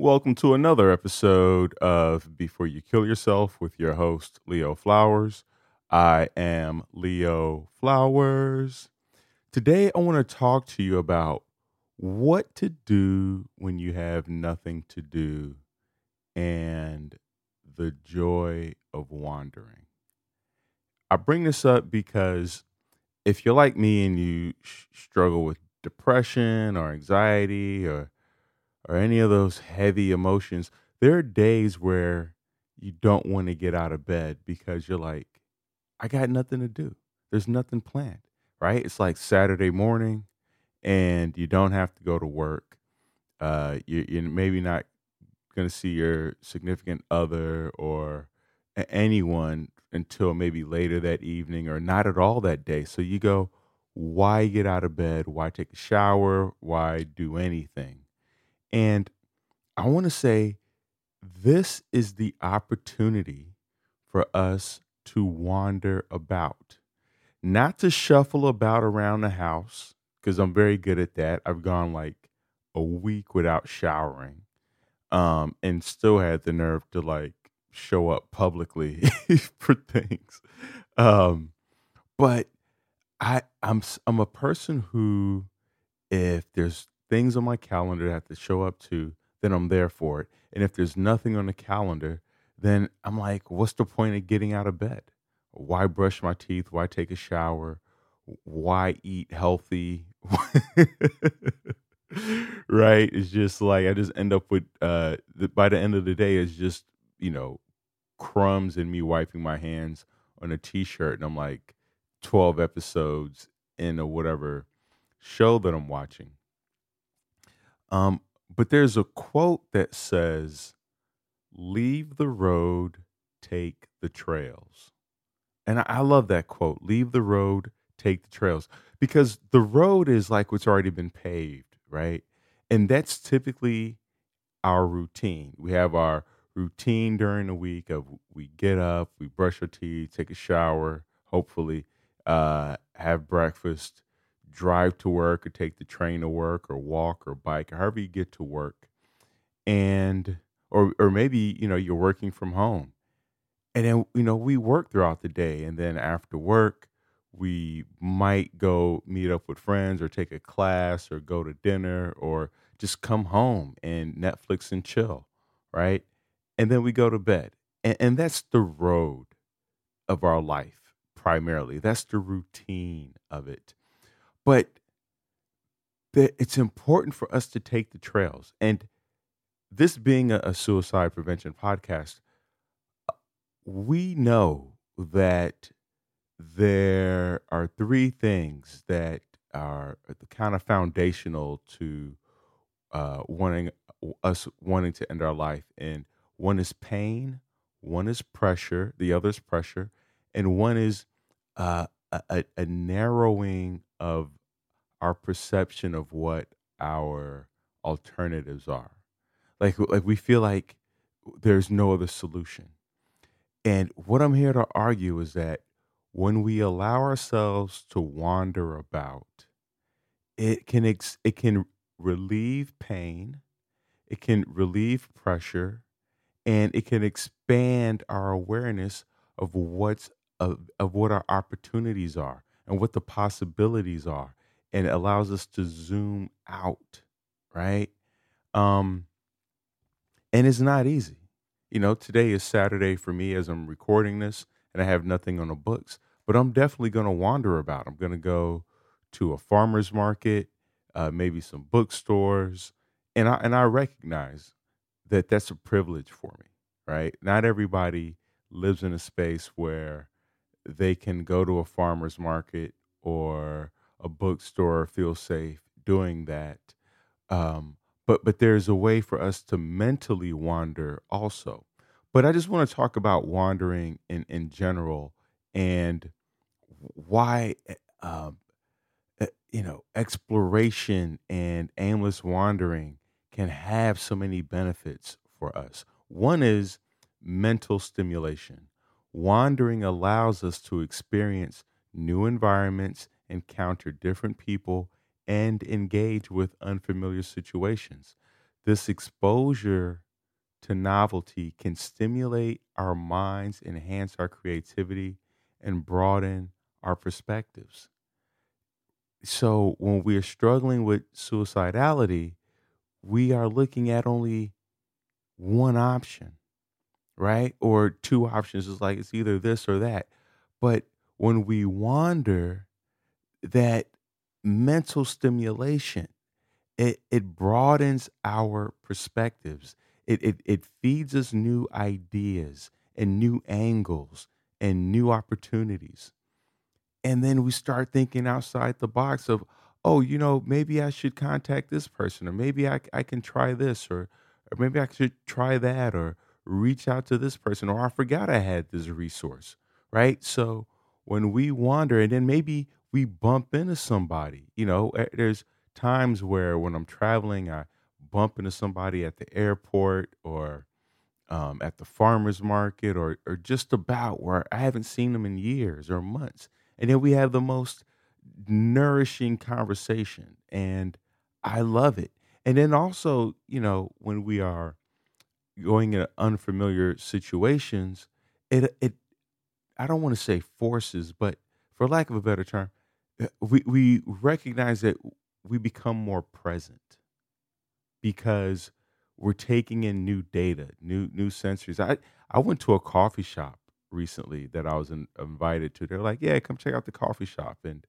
Welcome to another episode of Before You Kill Yourself with your host, Leo Flowers. I am Leo Flowers. Today, I want to talk to you about what to do when you have nothing to do and the joy of wandering. I bring this up because if you're like me and you sh- struggle with depression or anxiety or or any of those heavy emotions, there are days where you don't want to get out of bed because you're like, I got nothing to do. There's nothing planned, right? It's like Saturday morning and you don't have to go to work. Uh, you, you're maybe not going to see your significant other or anyone until maybe later that evening or not at all that day. So you go, why get out of bed? Why take a shower? Why do anything? And I want to say this is the opportunity for us to wander about, not to shuffle about around the house, because I'm very good at that. I've gone like a week without showering um, and still had the nerve to like show up publicly for things. Um, but I I'm I'm a person who if there's things on my calendar that I have to show up to, then I'm there for it. And if there's nothing on the calendar, then I'm like, what's the point of getting out of bed? Why brush my teeth? Why take a shower? Why eat healthy? right? It's just like I just end up with uh the, by the end of the day it's just, you know, crumbs and me wiping my hands on a t-shirt and I'm like 12 episodes in a whatever show that I'm watching. Um, but there's a quote that says, Leave the road, take the trails. And I, I love that quote leave the road, take the trails. Because the road is like what's already been paved, right? And that's typically our routine. We have our routine during the week of we get up, we brush our teeth, take a shower, hopefully, uh, have breakfast, drive to work or take the train to work or walk or bike or however you get to work. And or or maybe, you know, you're working from home. And then, you know, we work throughout the day and then after work, we might go meet up with friends or take a class or go to dinner or just come home and Netflix and chill, right? And then we go to bed. And, and that's the road of our life primarily. That's the routine of it. But the, it's important for us to take the trails. And this being a, a suicide prevention podcast, we know that there are three things that are kind of foundational to uh, wanting us wanting to end our life. And one is pain, one is pressure, the other is pressure, and one is uh, a a narrowing of our perception of what our alternatives are. Like like we feel like there's no other solution. And what I'm here to argue is that when we allow ourselves to wander about, it can ex- it can relieve pain, it can relieve pressure, and it can expand our awareness of what's of, of what our opportunities are and what the possibilities are and it allows us to zoom out right? Um and it's not easy. You know today is saturday for me as i'm recording this and i have nothing on the books but i'm definitely going to wander about. I'm going to go to a farmer's market uh, maybe some bookstores and i and i recognize that that's a privilege for me right? Not everybody lives in a space where they can go to a farmer's market or a bookstore or feel safe doing that um, but but there's a way for us to mentally wander also but i just want to talk about wandering in in general and why eh, um, uh, you know, exploration and aimless wandering can have so many benefits for us. One is mental stimulation. Wandering allows us to experience new environments, encounter different people, and engage with unfamiliar situations. this exposure to novelty can stimulate our minds, enhance our creativity, and broaden our perspectives. So when we're struggling with suicidality, we are looking at only one option, right? Or two options. is like it's either this or that. But when we wander, that mental stimulation, it, it broadens our perspectives. It, it, it feeds us new ideas and new angles and new opportunities. And then we start thinking outside the box of, oh, you know, maybe I should contact this person, or maybe I, I can try this, or, or maybe I should try that, or reach out to this person, or I forgot I had this resource, right? So when we wander, and then maybe we bump into somebody, you know, eh, there's times where when I'm traveling, I bump into somebody at the airport or um, at the farmer's market or, or just about where I haven't seen them in years or months. And then we have the most nourishing conversation. And I love it. And then also, you know, when we are going in unfamiliar situations, it, it, I don't want to say forces, but for lack of a better term, uh, we, we recognize that we become more present because we're taking in new data, new new sensories. I I went to a coffee shop recently that I was in, invited to. They're like, "Yeah, come check out the coffee shop," and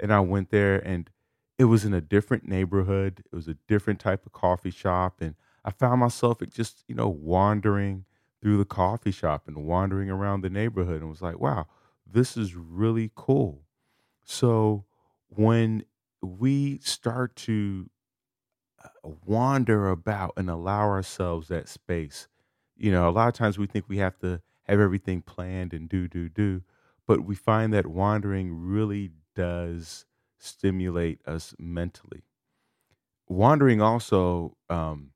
and I went there, and it was in a different neighborhood. It was a different type of coffee shop, and I found myself just you know wandering through the coffee shop and wandering around the neighborhood, and was like, "Wow, this is really cool." So when we start to uh, wander about and allow ourselves that space. You know, a lot of times we think we have to have everything planned and do, do, do, but we find that wandering really does stimulate us mentally. Wandering also um,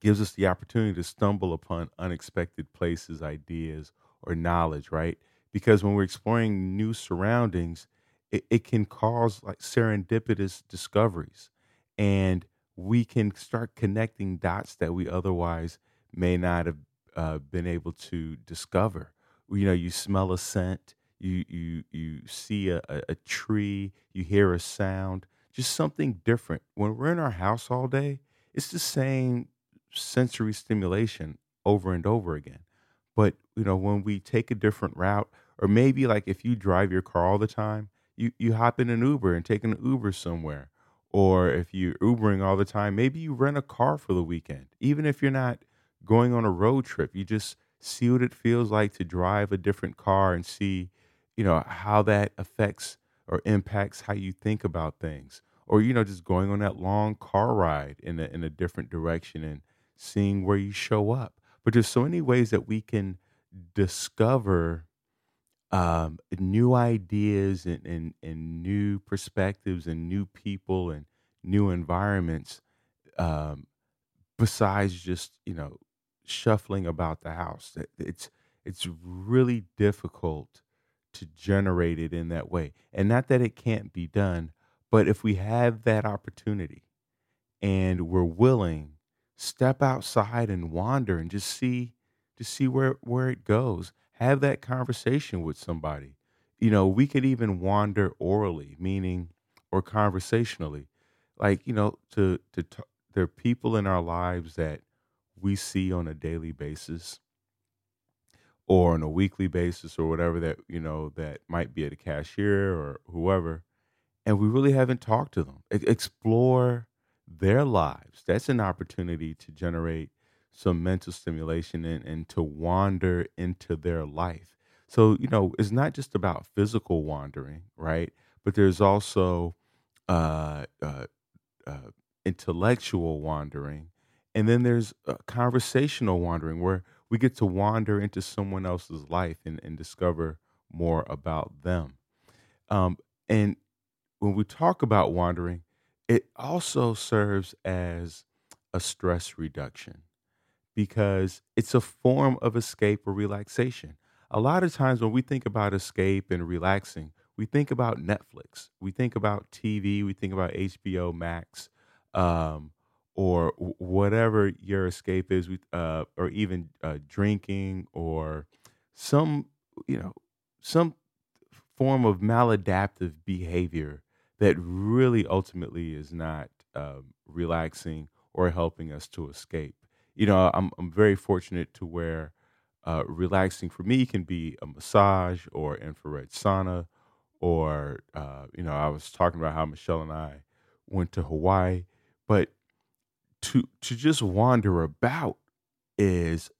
gives us the opportunity to stumble upon unexpected places, ideas, or knowledge, right? Because when we're exploring new surroundings, it, it can cause like serendipitous discoveries and we can start connecting dots that we otherwise may not have uh, been able to discover you know you smell a scent you you you see a, a, tree you hear a sound just something different when we're in our house all day it's the same sensory stimulation over and over again but you know when we take a different route or maybe like if you drive your car all the time you you hop in an Uber and take an Uber somewhere. Or if you're Ubering all the time, maybe you rent a car for the weekend. Even if you're not going on a road trip, you just see what it feels like to drive a different car and see, you know, how that affects or impacts how you think about things. Or, you know, just going on that long car ride in a in a different direction and seeing where you show up. But there's so many ways that we can discover um, new ideas and, and, and new perspectives and new people and new environments um, besides just you know shuffling about the house it's it's really difficult to generate it in that way and not that it can't be done but if we have that opportunity and we're willing step outside and wander and just see to see where where it goes have that conversation with somebody. You know, we could even wander orally, meaning or conversationally. Like, you know, to to t- there are people in our lives that we see on a daily basis or on a weekly basis or whatever that, you know, that might be at a cashier or whoever and we really haven't talked to them. Explore their lives. That's an opportunity to generate some mental stimulation and, and to wander into their life. So, you know, it's not just about physical wandering, right? But there's also uh, uh, uh, intellectual wandering. And then there's uh, conversational wandering where we get to wander into someone else's life and, and discover more about them. Um, and when we talk about wandering, it also serves as a stress reduction because it's a form of escape or relaxation. A lot of times when we think about escape and relaxing, we think about Netflix, we think about TV, we think about HBO Max, um, or whatever your escape is, uh, or even uh, drinking or some, you know, some form of maladaptive behavior that really ultimately is not um, relaxing or helping us to escape. You know, I'm I'm very fortunate to where uh, relaxing for me can be a massage or infrared sauna, or uh, you know, I was talking about how Michelle and I went to Hawaii, but to to just wander about is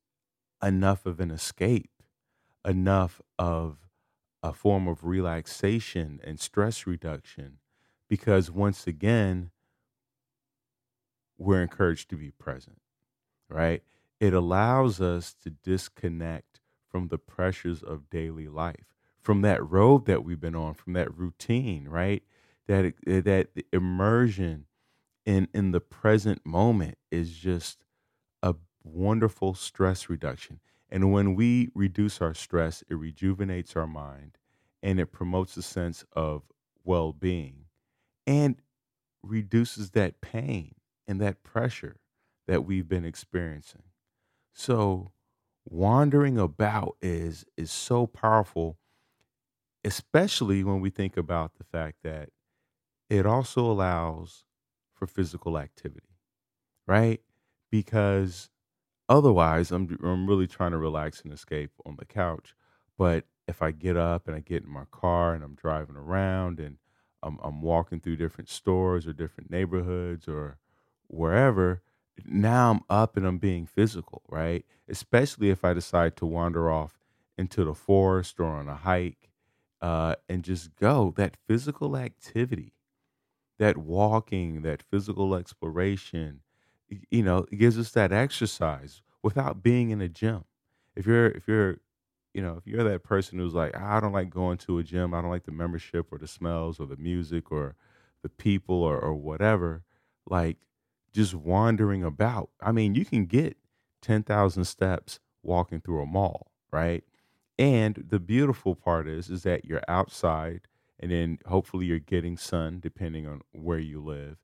enough of an escape, enough of a form of relaxation and stress reduction, because once again, we're encouraged to be present, right? It allows us to disconnect from the pressures of daily life, from that road that we've been on, from that routine, right? That eh, that immersion in in the present moment is just a wonderful stress reduction. And when we reduce our stress, it rejuvenates our mind and it promotes a sense of well-being and reduces that pain and that pressure that we've been experiencing. So wandering about is is so powerful, especially when we think about the fact that it also allows for physical activity, right? Because otherwise, I'm I'm really trying to relax and escape on the couch, but if I get up and I get in my car and I'm driving around and I'm, I'm walking through different stores or different neighborhoods or wherever, now I'm up and I'm being physical, right? Especially if I decide to wander off into the forest or on a hike uh, and just go. That physical activity, that walking, that physical exploration, you know, it gives us that exercise without being in a gym. If you're if you're you know, if you're that person who's like, I don't like going to a gym, I don't like the membership or the smells or the music or the people or, or whatever, like just wandering about. I mean, you can get 10,000 steps walking through a mall, right? And the beautiful part is is that you're outside and then hopefully you're getting sun depending on where you live.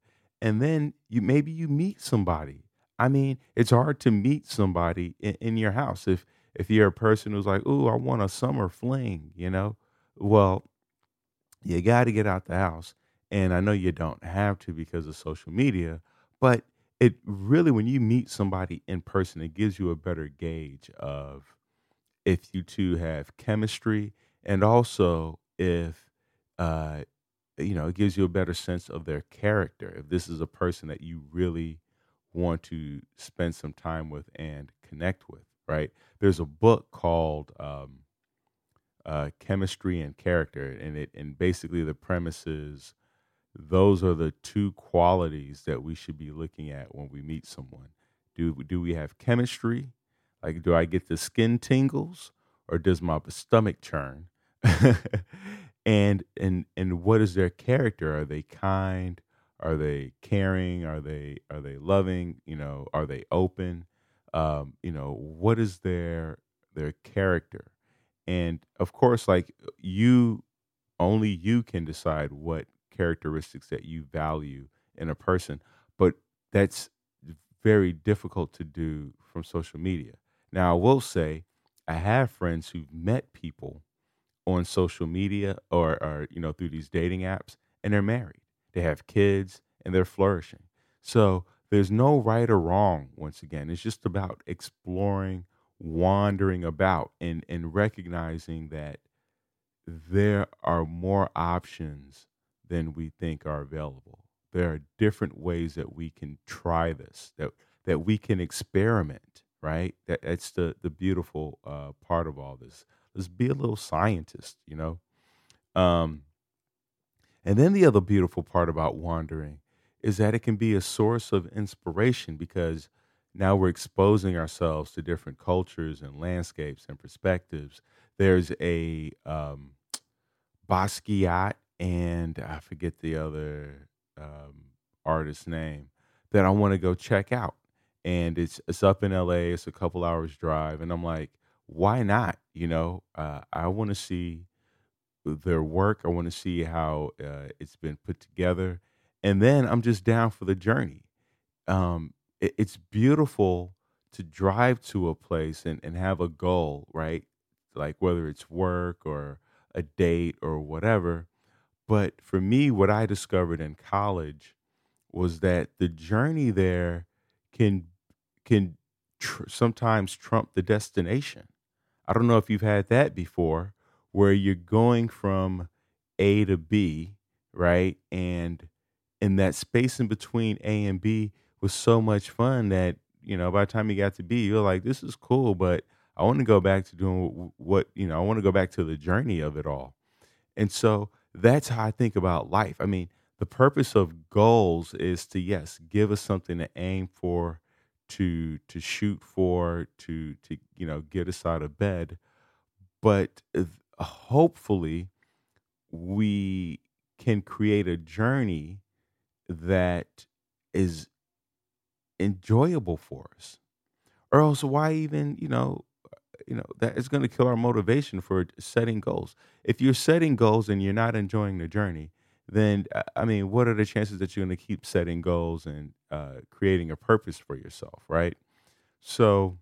And then you maybe you meet somebody. I mean, it's hard to meet somebody in, in your house if if you're a person who's like, "Ooh, I want a summer fling," you know? Well, you got to get out the house. And I know you don't have to because of social media, but it really, when you meet somebody in person, it gives you a better gauge of if you two have chemistry and also if, uh, you know, it gives you a better sense of their character. If this is a person that you really want to spend some time with and connect with, right? There's a book called um, uh, chemistry and character, and it and basically the premise is those are the two qualities that we should be looking at when we meet someone. Do do we have chemistry? Like, do I get the skin tingles, or does my stomach churn? and and and what is their character? Are they kind? Are they caring? Are they are they loving? You know, are they open? Um, you know, what is their their character? And of course, like you, only you can decide what characteristics that you value in a person. But that's very difficult to do from social media. Now, I will say, I have friends who've met people on social media or, or you know through these dating apps, and they're married. They have kids, and they're flourishing. So there's no right or wrong. Once again, it's just about exploring, wandering about, and and recognizing that there are more options than we think are available. There are different ways that we can try this, that that we can experiment, right? That that's the the beautiful uh, part of all this. Let's be a little scientist, you know. Um, and then the other beautiful part about wandering is that it can be a source of inspiration because now we're exposing ourselves to different cultures and landscapes and perspectives. There's a um, Basquiat and I forget the other um, artist's name that I want to go check out. And it's it's up in LA. It's a couple hours drive, and I'm like, why not? You know, uh, I want to see their work. I want to see how uh, it's been put together, and then I'm just down for the journey. um, it, it's beautiful to drive to a place and, and have a goal, right? Like whether it's work or a date or whatever. But for me, what I discovered in college was that the journey there can can tr- sometimes trump the destination. I don't know if you've had that before, where you're going from A to B, right? And in that space in between A and B was so much fun that, you know, by the time you got to B, you're like, this is cool, but I want to go back to doing what, you know, I want to go back to the journey of it all. And so that's how I think about life. I mean, the purpose of goals is to yes, give us something to aim for, to to shoot for, to to you know, get us out of bed. But hopefully we can create a journey that is enjoyable for us. Or else why even, you know, you know, that is going to kill our motivation for setting goals. If you're setting goals and you're not enjoying the journey, then uh, I mean, what are the chances that you're going to keep setting goals and uh, creating a purpose for yourself, right? So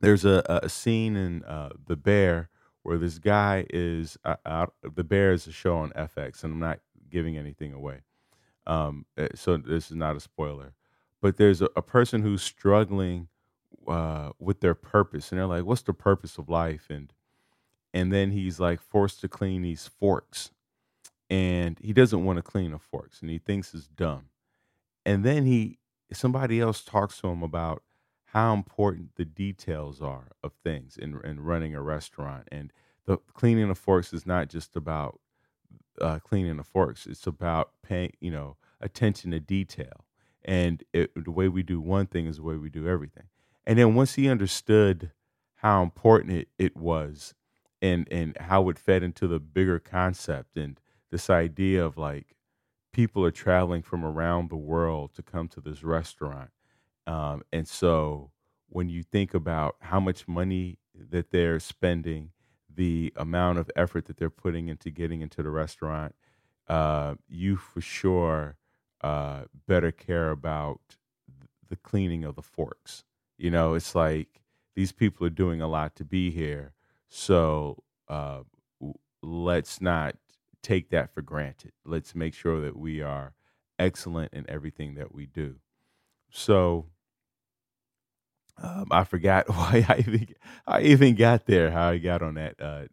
there's a, a scene in uh, The Bear where this guy is uh. The Bear is a show on FX, and I'm not giving anything away. Um, uh, so this is not a spoiler, but there's a, a person who's struggling uh, with their purpose, and they're like, "What's the purpose of life?" and and then he's like forced to clean these forks, and he doesn't want to clean the forks, and he thinks it's dumb. And then he somebody else talks to him about how important the details are of things in in running a restaurant, and the cleaning the forks is not just about uh, cleaning the forks; it's about paying, you know, attention to detail. And it, the way we do one thing is the way we do everything. And then once he understood how important it, it was and and how it fed into the bigger concept and this idea of like people are traveling from around the world to come to this restaurant um, and so when you think about how much money that they're spending the amount of effort that they're putting into getting into the restaurant uh, you for sure uh, better care about the cleaning of the forks you know it's like these people are doing a lot to be here so uh, let's not take that for granted. Let's make sure that we are excellent in everything that we do. So um, I forgot why I even I even got there, how I got on that uh,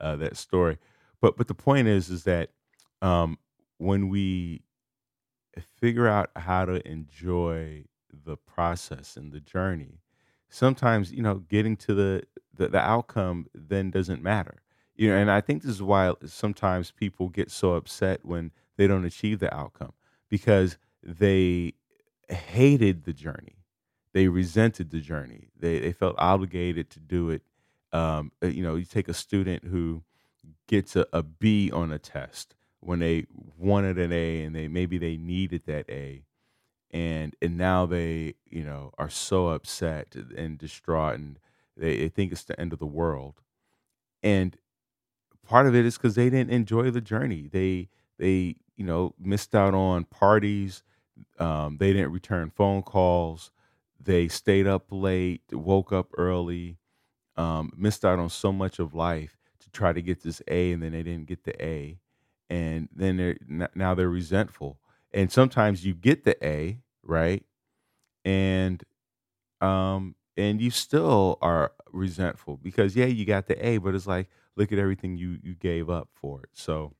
uh, that story. But but the point is is that um, when we figure out how to enjoy the process and the journey, sometimes you know getting to the the, the outcome then doesn't matter you know and i think this is why sometimes people get so upset when they don't achieve the outcome because they hated the journey they resented the journey. They, they felt obligated to do it. Um, uh, you know you take a student who gets a, a b on a test when they wanted an a and they maybe they needed that a and and now they you know are so upset and distraught and they, they think it's the end of the world. And part of it is because they didn't enjoy the journey. They they you know missed out on parties um, they didn't return phone calls they stayed up late woke up early um, missed out on so much of life to try to get this a and then they didn't get the a and then they're now they're resentful and sometimes you get the A, right? And um and you still are resentful because yeah, you got the A, but it's like look at everything you you gave up for it. So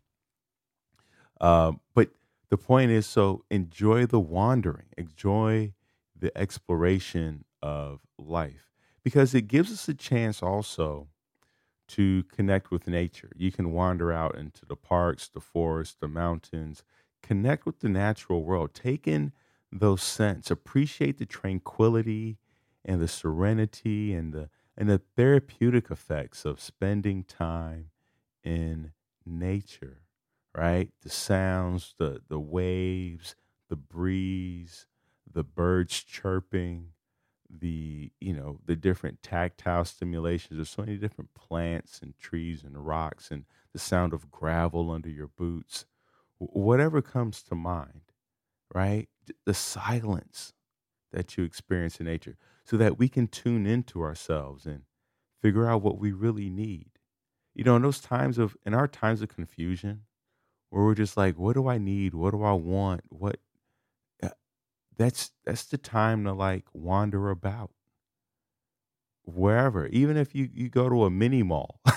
um but the point is so enjoy the wandering, enjoy the exploration of life because it gives us a chance also to connect with nature. You can wander out into the parks, the forests, the mountains, connect with the natural world, take in those scents, appreciate the tranquility and the serenity and the and the therapeutic effects of spending time in nature, right? The sounds, the the waves, the breeze, the birds chirping, the you know the different tactile stimulations there's so many different plants and trees and rocks and the sound of gravel under your boots whatever comes to mind right the silence that you experience in nature so that we can tune into ourselves and figure out what we really need. You know, in those times of, in our times of confusion, where we're just like, what do I need? What do I want? What, that's, that's the time to like wander about wherever, even if you, you go to a mini mall.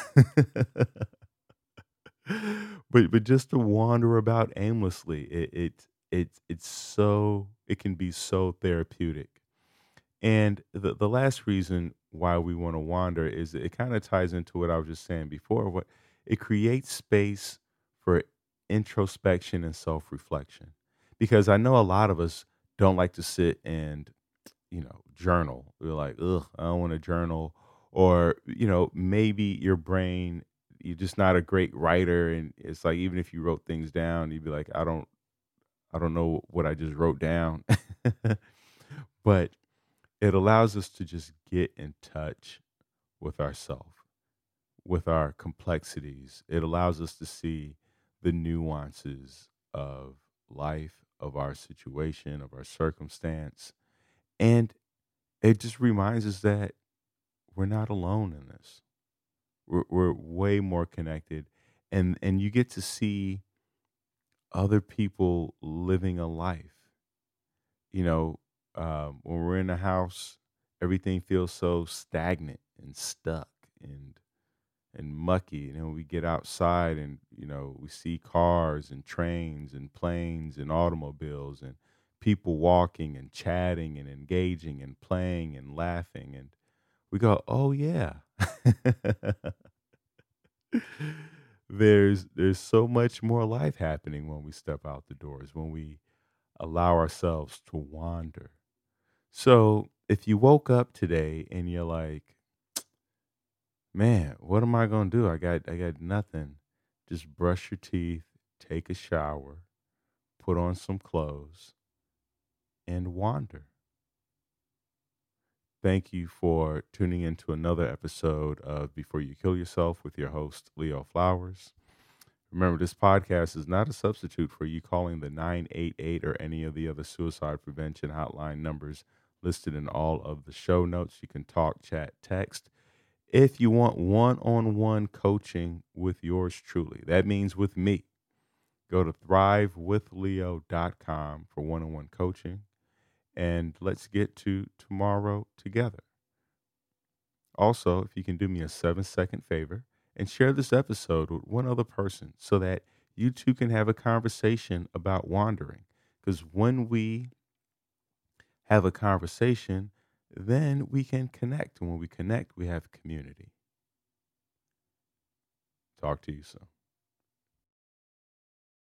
but but just to wander about aimlessly, it it it's it's so it can be so therapeutic. And the the last reason why we want to wander is it kind of ties into what I was just saying before. What it creates space for introspection and self reflection. Because I know a lot of us don't like to sit and you know journal. We're like, ugh, I don't want to journal. Or you know maybe your brain you're just not a great writer and it's like even if you wrote things down you'd be like i don't i don't know what i just wrote down but it allows us to just get in touch with ourselves with our complexities it allows us to see the nuances of life of our situation of our circumstance and it just reminds us that we're not alone in this we're, we're way more connected, and and you get to see other people living a life. You know, um, when we're in a house, everything feels so stagnant and stuck and and mucky. And then we get outside and you know we see cars and trains and planes and automobiles and people walking and chatting and engaging and playing and laughing and we go, oh yeah. there's there's so much more life happening when we step out the doors, when we allow ourselves to wander. So if you woke up today and you're like, man, what am I gonna do? I got I got nothing. Just brush your teeth, take a shower, put on some clothes, and wander. Thank you for tuning in to another episode of Before You Kill Yourself with your host, Leo Flowers. Remember, this podcast is not a substitute for you calling the 988 or any of the other suicide prevention hotline numbers listed in all of the show notes. You can talk, chat, text. If you want one on one coaching with yours truly, that means with me, go to thrivewithleo.com for one on one coaching and let's get to tomorrow together. Also, if you can do me a seven second favor and share this episode with one other person so that you two can have a conversation about wandering. Because when we have a conversation, then we can connect. And when we connect, we have community. Talk to you soon.